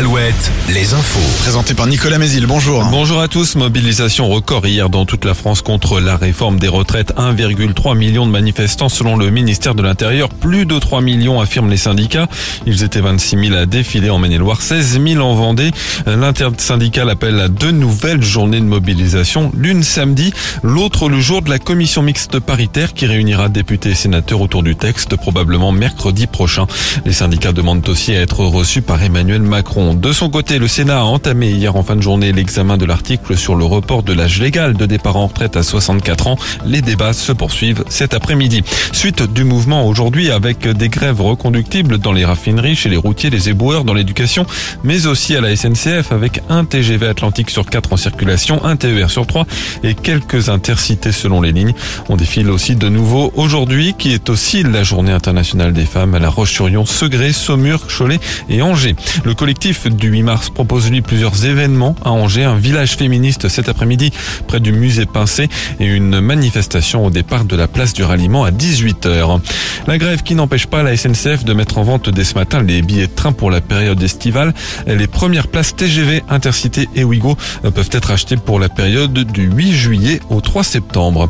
al Les infos. Présenté par Nicolas Mézil, bonjour. Bonjour à tous. Mobilisation record hier dans toute la France contre la réforme des retraites. 1,3 million de manifestants selon le ministère de l'Intérieur. Plus de 3 millions affirment les syndicats. Ils étaient 26 000 à défiler en Maine-et-Loire, 16 000 en Vendée. L'intersyndicale appelle à deux nouvelles journées de mobilisation. L'une samedi, l'autre le jour de la commission mixte paritaire qui réunira députés et sénateurs autour du texte, probablement mercredi prochain. Les syndicats demandent aussi à être reçus par Emmanuel Macron. De son côté, le Sénat a entamé hier en fin de journée l'examen de l'article sur le report de l'âge légal de départ en retraite à 64 ans. Les débats se poursuivent cet après-midi. Suite du mouvement aujourd'hui avec des grèves reconductibles dans les raffineries, chez les routiers, les éboueurs, dans l'éducation, mais aussi à la SNCF avec un TGV Atlantique sur 4 en circulation, un TER sur 3 et quelques intercités selon les lignes. On défile aussi de nouveau aujourd'hui qui est aussi la journée internationale des femmes à La Roche-sur-Yon, Segré, Saumur, Cholet et Angers. Le collectif du 8 mars propose lui plusieurs événements à Angers, un village féministe cet après-midi près du musée Pincé et une manifestation au départ de la place du ralliement à 18h. La grève qui n'empêche pas la SNCF de mettre en vente dès ce matin les billets de train pour la période estivale. Les premières places TGV, Intercité et Ouigo peuvent être achetées pour la période du 8 juillet au 3 septembre.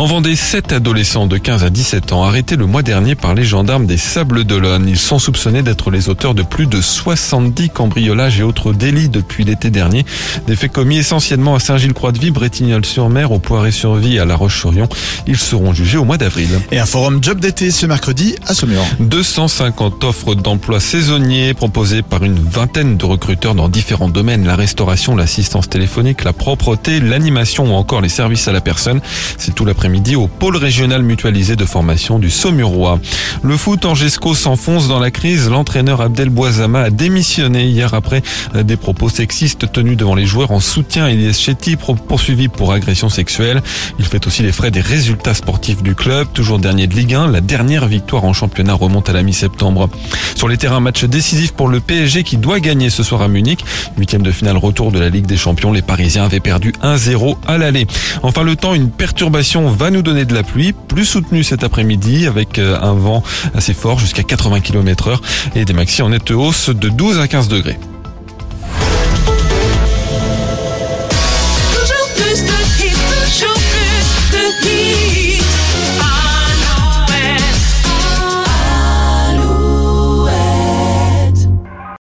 En Vendée, sept adolescents de 15 à 17 ans arrêtés le mois dernier par les gendarmes des Sables d'Olonne. Ils sont soupçonnés d'être les auteurs de plus de 70 cambriolages et autres délits depuis l'été dernier. Des faits commis essentiellement à Saint-Gilles-Croix-de-Vie, Bretignolles-sur-Mer, au Poiré-sur-Vie, à La Roche-sur-Yon. Ils seront jugés au mois d'avril. Et un forum job d'été ce mercredi à Saumur. 250 offres d'emploi saisonniers proposées par une vingtaine de recruteurs dans différents domaines. La restauration, l'assistance téléphonique, la propreté, l'animation ou encore les services à la personne. C'est tout l'après-midi au pôle régional mutualisé de formation du Saumurois. Le foot Angesco s'enfonce dans la crise. L'entraîneur Abdel Boisama a démissionné hier après des propos sexistes tenus devant les joueurs en soutien à Elias Chetty, poursuivi pour agression sexuelle. Il fait aussi les frais des résultats sportifs du club, toujours dernier de Ligue 1. La dernière victoire en championnat remonte à la mi-septembre. Sur les terrains, match décisif pour le PSG qui doit gagner ce soir à Munich. Huitième de finale retour de la Ligue des Champions. Les Parisiens avaient perdu 1-0 à l'aller. Enfin, le temps, une perturbation va nous donner de la pluie, plus soutenue cet après-midi avec euh, un vent assez fort jusqu'à 80 km heure et des maxi en nette hausse de 12 à 15 degrés.